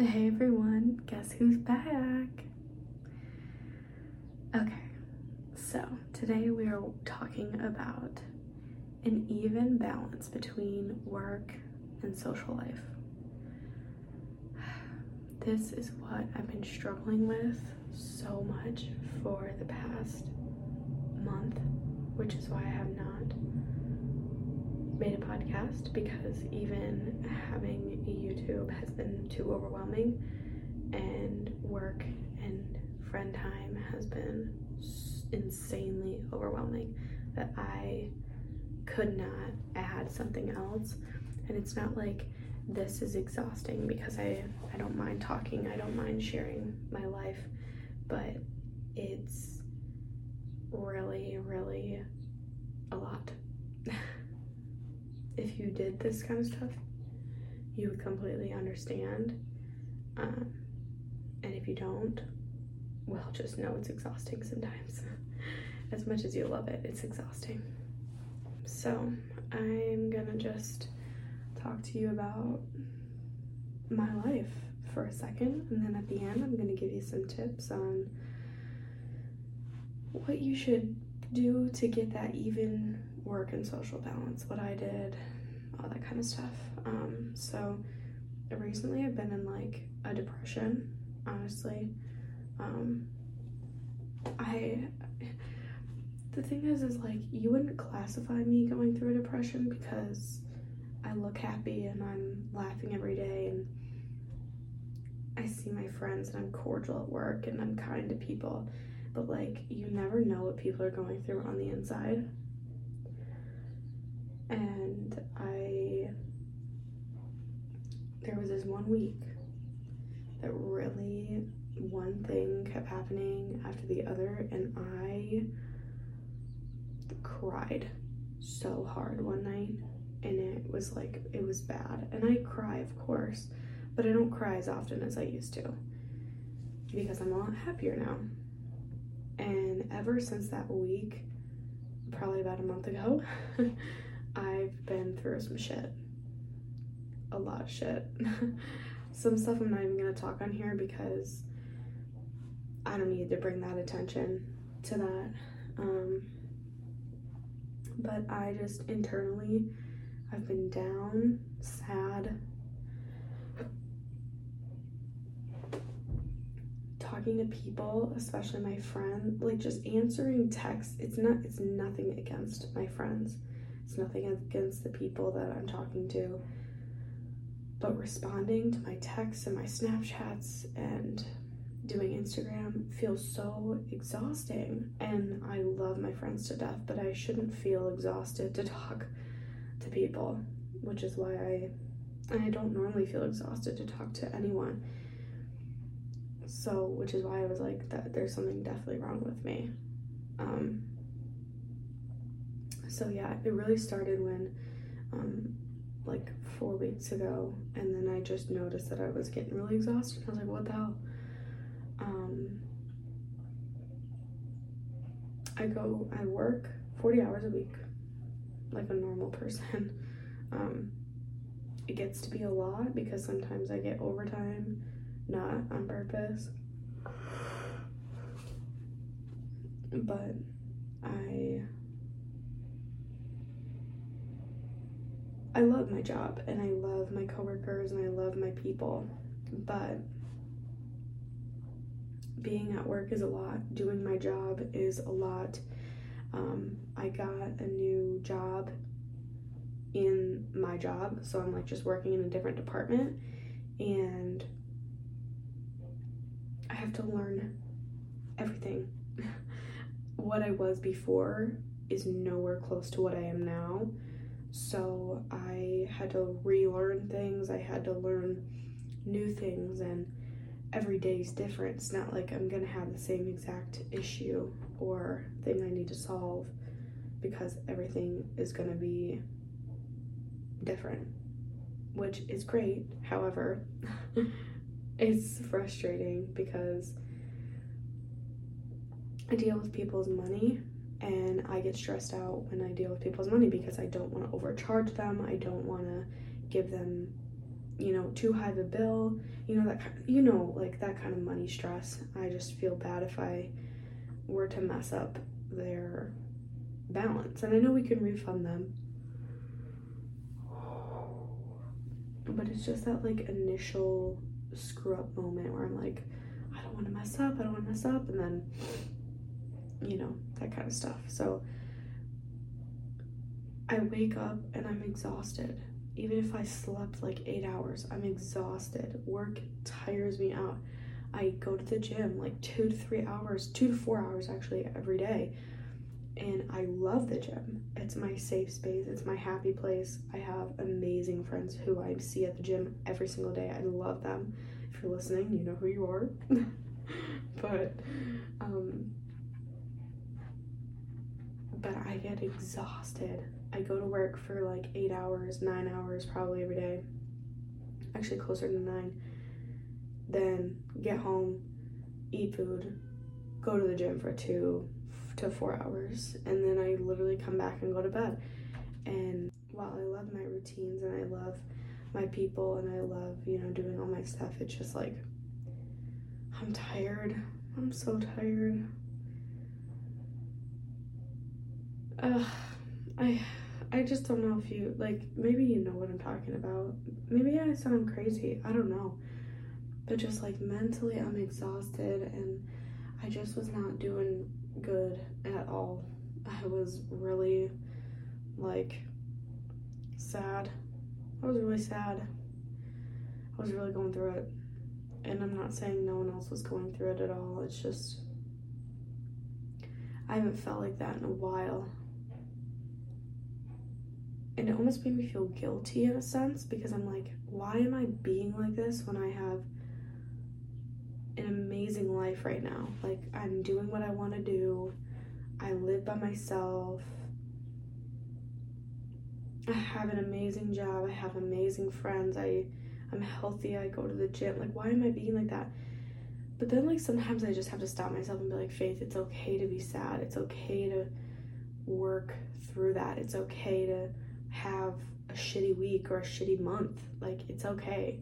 Hey everyone, guess who's back? Okay, so today we are talking about an even balance between work and social life. This is what I've been struggling with so much for the past month, which is why I have not made a podcast because even having YouTube has been too overwhelming, and work and friend time has been insanely overwhelming that I could not add something else. And it's not like this is exhausting because I, I don't mind talking, I don't mind sharing my life, but it's really, really a lot. if you did this kind of stuff, you would completely understand. Um, and if you don't, well, just know it's exhausting sometimes. as much as you love it, it's exhausting. So, I'm gonna just talk to you about my life for a second, and then at the end, I'm gonna give you some tips on what you should do to get that even work and social balance, what I did, all that kind of stuff. Um, so recently I've been in like a depression, honestly. Um, I the thing is is like you wouldn't classify me going through a depression because I look happy and I'm laughing every day and I see my friends and I'm cordial at work and I'm kind to people. But like you never know what people are going through on the inside. And I there was this one week that really one thing kept happening after the other and I cried so hard one night and it was like it was bad. And i cry of course but i don't cry as often as i used to because i'm a lot happier now. And ever since that week probably about a month ago i've been through some shit a lot of shit some stuff i'm not even gonna talk on here because i don't need to bring that attention to that um, but I just internally, I've been down, sad, talking to people, especially my friend, like just answering texts. It's not, it's nothing against my friends. Nothing against the people that I'm talking to. But responding to my texts and my Snapchats and doing Instagram feels so exhausting. And I love my friends to death, but I shouldn't feel exhausted to talk to people, which is why I and I don't normally feel exhausted to talk to anyone. So, which is why I was like that there's something definitely wrong with me. Um so yeah, it really started when um like 4 weeks ago and then I just noticed that I was getting really exhausted. I was like, what the hell? Um, I go, I work 40 hours a week like a normal person. Um, it gets to be a lot because sometimes I get overtime, not on purpose. But I I love my job and I love my coworkers and I love my people, but being at work is a lot, doing my job is a lot. Um, I got a new job in my job, so I'm like just working in a different department, and I have to learn everything. what I was before is nowhere close to what I am now. So I had to relearn things, I had to learn new things, and every day is different. It's not like I'm gonna have the same exact issue or thing I need to solve because everything is gonna be different, which is great. However, it's frustrating because I deal with people's money and I get stressed out when I deal with people's money because I don't want to overcharge them. I don't want to give them you know, too high of a bill, you know that you know like that kind of money stress. I just feel bad if I were to mess up their balance. And I know we can refund them. But it's just that like initial screw up moment where I'm like, I don't want to mess up, I don't want to mess up, and then, you know, that kind of stuff. So I wake up and I'm exhausted. Even if I slept like eight hours, I'm exhausted. Work tires me out. I go to the gym like two to three hours, two to four hours actually every day. And I love the gym. It's my safe space, it's my happy place. I have amazing friends who I see at the gym every single day. I love them. If you're listening, you know who you are. but, um, but I get exhausted. I go to work for like eight hours, nine hours probably every day. Actually, closer to nine then get home, eat food, go to the gym for two to four hours, and then I literally come back and go to bed. And while I love my routines and I love my people and I love, you know, doing all my stuff, it's just like I'm tired. I'm so tired. Ugh, I I just don't know if you like maybe you know what I'm talking about. Maybe I sound crazy. I don't know but just like mentally I'm exhausted and I just was not doing good at all. I was really like sad. I was really sad. I was really going through it. And I'm not saying no one else was going through it at all. It's just I haven't felt like that in a while. And it mm-hmm. almost made me feel guilty in a sense because I'm like, why am I being like this when I have an amazing life right now. Like, I'm doing what I want to do. I live by myself. I have an amazing job. I have amazing friends. I I'm healthy. I go to the gym. Like, why am I being like that? But then, like, sometimes I just have to stop myself and be like, Faith, it's okay to be sad. It's okay to work through that. It's okay to have a shitty week or a shitty month. Like, it's okay.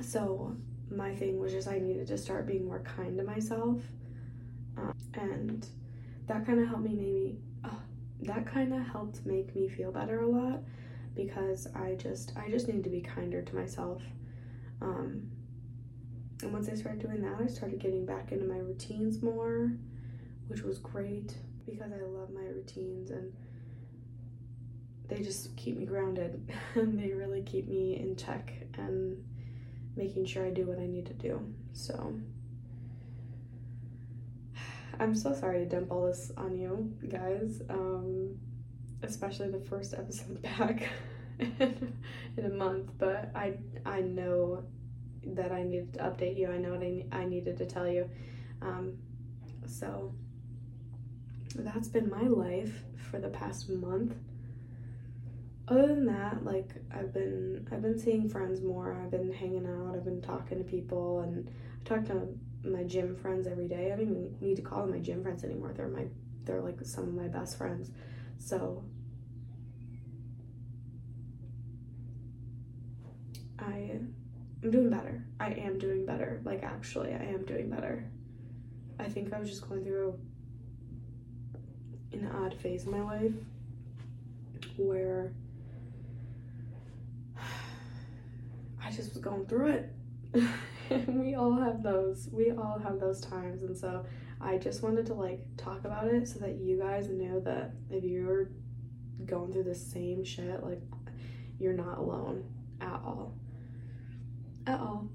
So, my thing was just I needed to start being more kind to myself. Um, and that kind of helped me maybe, that kind of helped make me feel better a lot because I just, I just needed to be kinder to myself. Um, and once I started doing that, I started getting back into my routines more, which was great because I love my routines and they just keep me grounded and they really keep me in check and making sure I do what I need to do. So I'm so sorry to dump all this on you guys, um, especially the first episode back in, a month. But I I know that I needed to update you. I know what I, I needed to tell you. Um, so that's been my life for the past month other than that, like I've been I've been seeing friends more. I've been hanging out. I've been talking to people, and I talk to my gym friends every day. I don't even need to call them my gym friends anymore. They're my they're like some of my best friends. So I I'm doing better. I am doing better. Like actually, I am doing better. I think I was just going through an odd phase in my life where I just was going through it. and we all have those. We all have those times. And so I just wanted to like talk about it so that you guys know that if you're going through the same shit, like you're not alone at all. At all.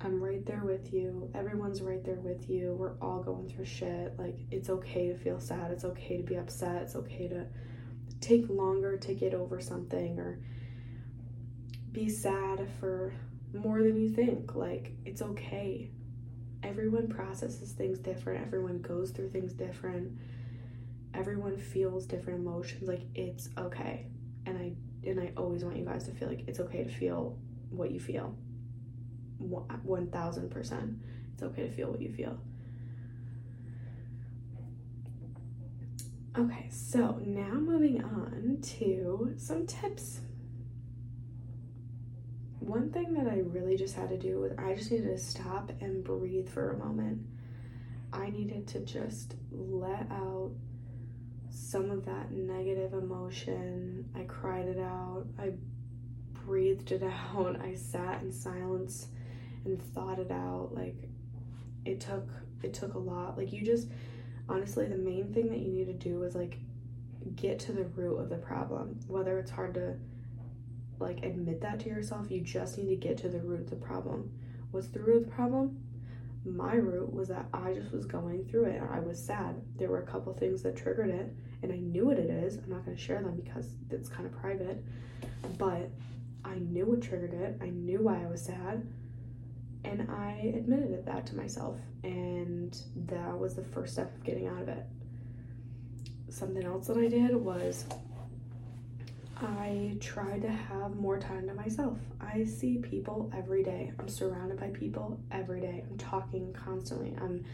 I'm right there with you. Everyone's right there with you. We're all going through shit. Like, it's okay to feel sad. It's okay to be upset. It's okay to take longer to get over something or be sad for more than you think. Like, it's okay. Everyone processes things different, everyone goes through things different, everyone feels different emotions. Like, it's okay. And I and I always want you guys to feel like it's okay to feel what you feel. 1000%. It's okay to feel what you feel. Okay, so now moving on to some tips one thing that I really just had to do was I just needed to stop and breathe for a moment. I needed to just let out some of that negative emotion. I cried it out. I breathed it out. I sat in silence and thought it out. Like it took it took a lot. Like you just honestly the main thing that you need to do is like get to the root of the problem. Whether it's hard to like admit that to yourself, you just need to get to the root of the problem. What's the root of the problem? My root was that I just was going through it. I was sad. There were a couple things that triggered it, and I knew what it is. I'm not going to share them because it's kind of private, but I knew what triggered it. I knew why I was sad, and I admitted it, that to myself, and that was the first step of getting out of it. Something else that I did was I try to have more time to myself. I see people every day. I'm surrounded by people every day. I'm talking constantly. I'm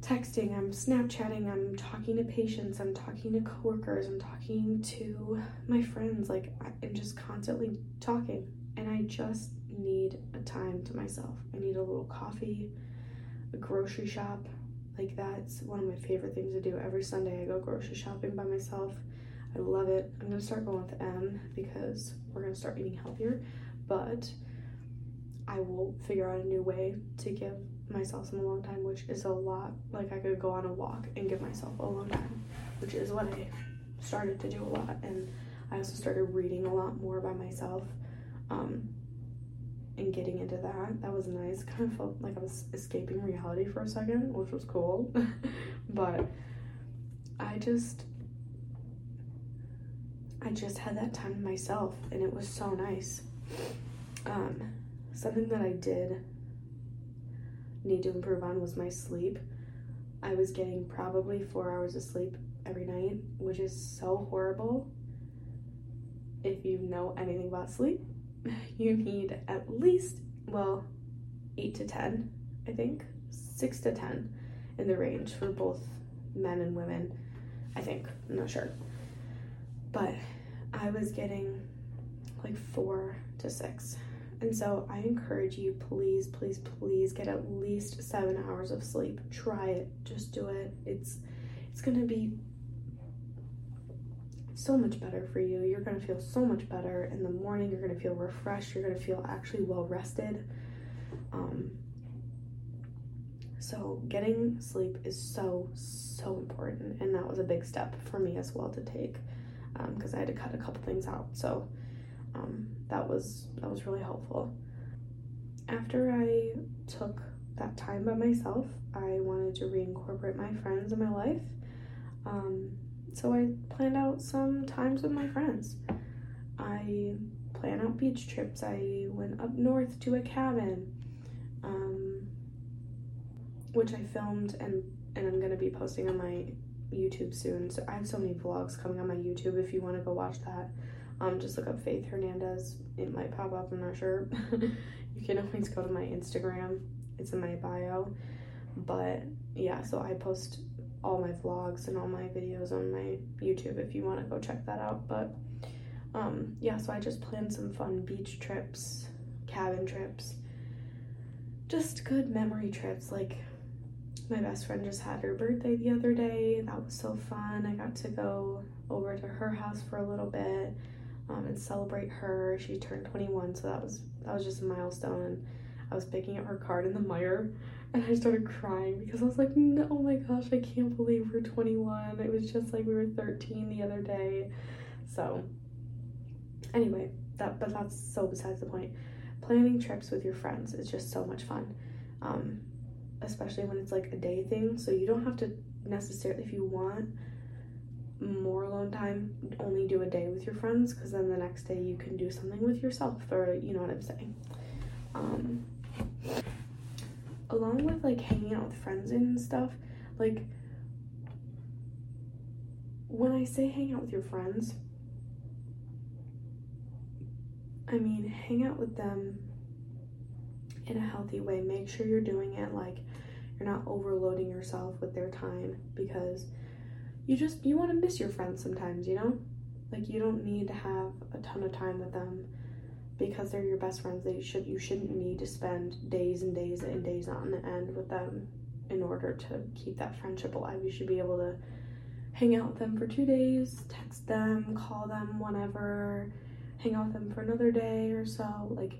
texting, I'm Snapchatting, I'm talking to patients, I'm talking to coworkers, I'm talking to my friends. Like, I'm just constantly talking. And I just need a time to myself. I need a little coffee, a grocery shop. Like, that's one of my favorite things to do. Every Sunday, I go grocery shopping by myself I love it. I'm gonna start going with M because we're gonna start eating healthier, but I will figure out a new way to give myself some alone time, which is a lot. Like I could go on a walk and give myself alone time, which is what I started to do a lot. And I also started reading a lot more by myself. Um, and getting into that, that was nice. Kind of felt like I was escaping reality for a second, which was cool. but I just I just had that time to myself and it was so nice. Um, something that I did need to improve on was my sleep. I was getting probably four hours of sleep every night, which is so horrible. If you know anything about sleep, you need at least, well, eight to 10, I think, six to 10 in the range for both men and women. I think, I'm not sure. But I was getting like four to six. And so I encourage you, please, please, please get at least seven hours of sleep. Try it. Just do it. It's it's gonna be so much better for you. You're gonna feel so much better in the morning. You're gonna feel refreshed. You're gonna feel actually well rested. Um, so getting sleep is so so important, and that was a big step for me as well to take because um, I had to cut a couple things out. So um, that was that was really helpful. After I took that time by myself, I wanted to reincorporate my friends in my life. Um, so I planned out some times with my friends. I planned out beach trips. I went up north to a cabin, um, which I filmed and and I'm gonna be posting on my YouTube soon. So I have so many vlogs coming on my YouTube if you want to go watch that. Um, just look up Faith Hernandez. It might pop up, I'm not sure. you can always go to my Instagram. It's in my bio. But yeah, so I post all my vlogs and all my videos on my YouTube if you want to go check that out. But um, yeah, so I just planned some fun beach trips, cabin trips, just good memory trips. Like my best friend just had her birthday the other day. That was so fun. I got to go over to her house for a little bit um, and celebrate her. She turned 21, so that was that was just a milestone. And I was picking up her card in the Meijer, and I started crying because I was like, "No, oh my gosh, I can't believe we're 21." It was just like we were 13 the other day. So, anyway, that but that's so besides the point. Planning trips with your friends is just so much fun. Um, especially when it's like a day thing. So you don't have to necessarily, if you want more alone time, only do a day with your friends because then the next day you can do something with yourself, or you know what I'm saying. Um, along with like hanging out with friends and stuff, like when I say hang out with your friends, I mean hang out with them in a healthy way. Make sure you're doing it like you're not overloading yourself with their time because you just you want to miss your friends sometimes, you know? Like you don't need to have a ton of time with them because they're your best friends. They should you shouldn't need to spend days and days and days on end with them in order to keep that friendship alive. You should be able to hang out with them for two days, text them, call them whenever, hang out with them for another day or so. Like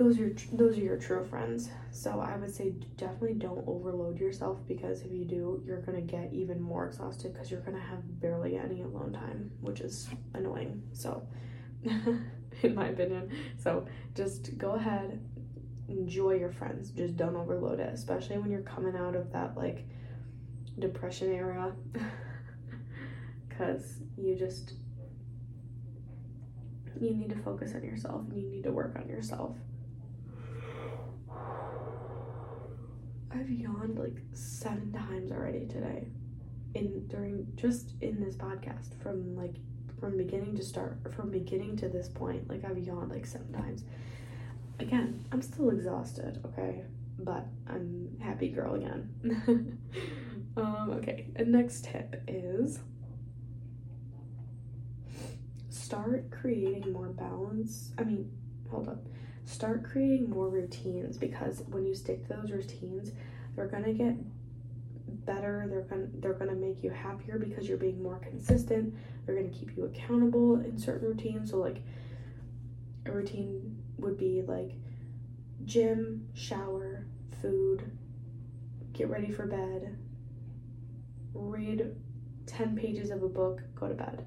those are your, those are your true friends. So I would say definitely don't overload yourself because if you do, you're gonna get even more exhausted because you're gonna have barely any alone time, which is annoying. So, in my opinion, so just go ahead, enjoy your friends. Just don't overload it, especially when you're coming out of that like depression era, because you just you need to focus on yourself and you need to work on yourself. I've yawned like seven times already today. In during just in this podcast from like from beginning to start from beginning to this point, like I've yawned like seven times. Again, I'm still exhausted, okay? But I'm happy girl again. um, okay, and next tip is start creating more balance. I mean, hold up start creating more routines because when you stick to those routines, they're to get better. They're going they're to make you happier because you're being more consistent. They're to keep you accountable in certain routines. So like a routine would be like gym, shower, food, get ready for bed, read 10 pages of a book, go to bed.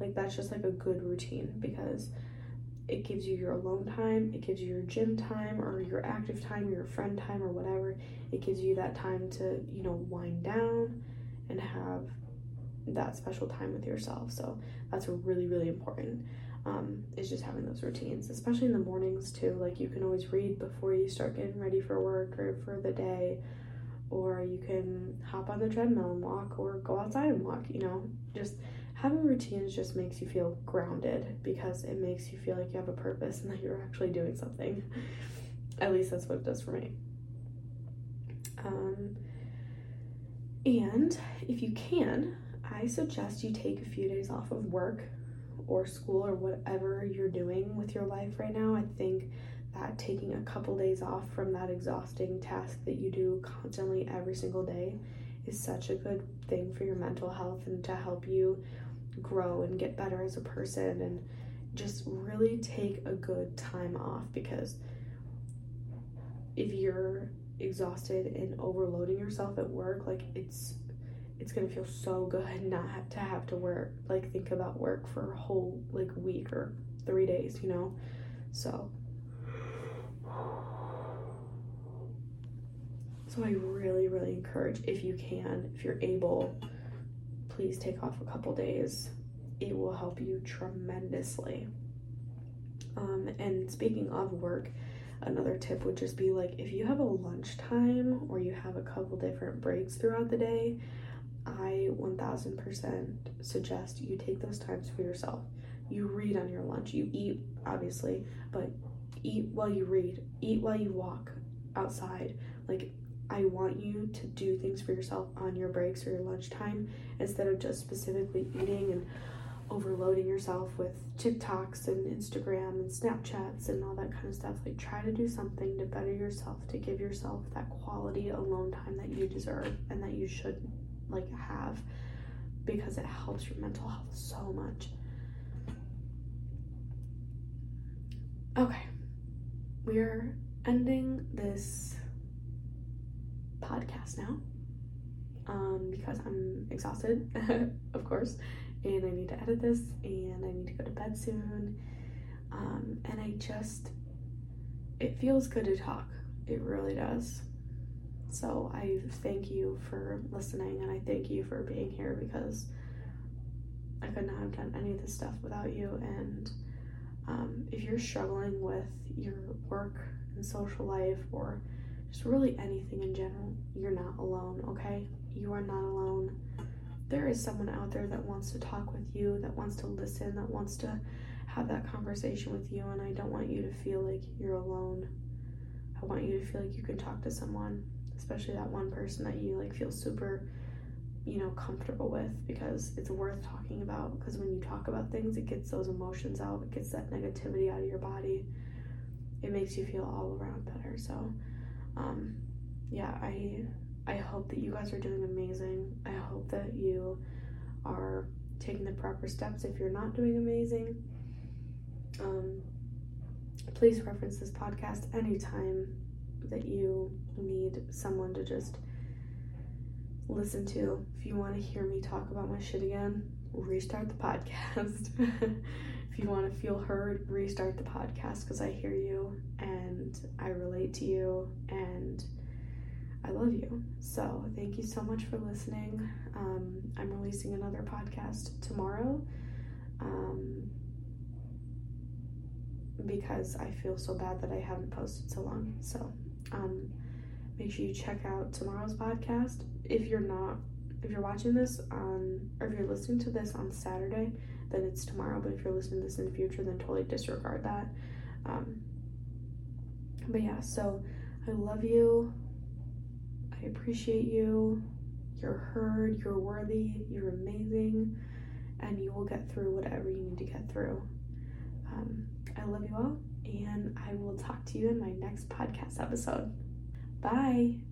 Like that's just like a good routine because it gives you your alone time, it gives you your gym time or your active time, your friend time or whatever. It gives you that time to, you know, wind down and have that special time with yourself. So that's really, really important. Um, is just having those routines, especially in the mornings too. Like you can always read before you start getting ready for work or for the day, or you can hop on the treadmill and walk, or go outside and walk. You know, just having routines just makes you feel grounded because it makes you feel like you have a purpose and that you're actually doing something. At least that's what it does for me. Um, and if you can, I suggest you take a few days off of work or school or whatever you're doing with your life right now. I think that taking a couple days off from that exhausting task that you do constantly every single day is such a good thing for your mental health and to help you grow and get better as a person and just really take a good time off because if you're exhausted and overloading yourself at work like it's it's gonna feel so good not to have to work like think about work for a whole like week or three days you know? So. So i really really encourage if you can if you're able please take off a couple days. It will help you tremendously. Um, and speaking of work, another tip would just be like if you have a lunchtime or you have a couple different breaks throughout the day, I 1000% suggest you take those times for yourself. You read on your lunch, you eat, obviously, but eat while you read, eat while you walk outside. Like, I want you to do things for yourself on your breaks or your lunchtime instead of just specifically eating and overloading yourself with TikToks and Instagram and Snapchats and all that kind of stuff. Like, try to do something to better yourself, to give yourself that quality alone time that you deserve and that you should like have because it helps your mental health so much. Okay, we're ending this podcast now um, because I'm exhausted, of course, and I need to edit this and I need to go to bed soon. Um, and I just, it feels good to talk. It really does. So I thank you for listening and I thank you for being here because I could not have done any of this stuff without you. And um, if you're struggling with your work and social life or just really anything in general, you're not alone, okay? You are not alone. There is someone out there that wants to talk with you, that wants to listen, that wants to have that conversation with you, and I don't want you to feel like you're alone. I want you to feel like you can talk to someone, especially that one person that you like feel super you know, comfortable with because it's worth talking about. Because when you talk about things, it gets those emotions out, it gets that negativity out of your body. It makes you feel all around better. So, um, yeah, I I hope that you guys are doing amazing. I hope that you are taking the proper steps if you're not doing amazing. Um, please reference this podcast anytime that you need someone to just listen to. If you want to hear me talk about my shit again, restart the podcast. if you want to feel heard, restart the podcast because I hear you and I relate to you and I love you. So, thank you so much for listening. Um, I'm releasing another podcast tomorrow um, because I feel so bad that I haven't posted so long. So, um, make sure you check out tomorrow's podcast. If you're not, if you're watching this on, or if you're listening to this on Saturday, then it's tomorrow. But if you're listening to this in the future, then totally disregard that. Um, but yeah, so I love you. I appreciate you. You're heard, you're worthy, you're amazing, and you will get through whatever you need to get through. Um, I love you all, and I will talk to you in my next podcast episode. Bye.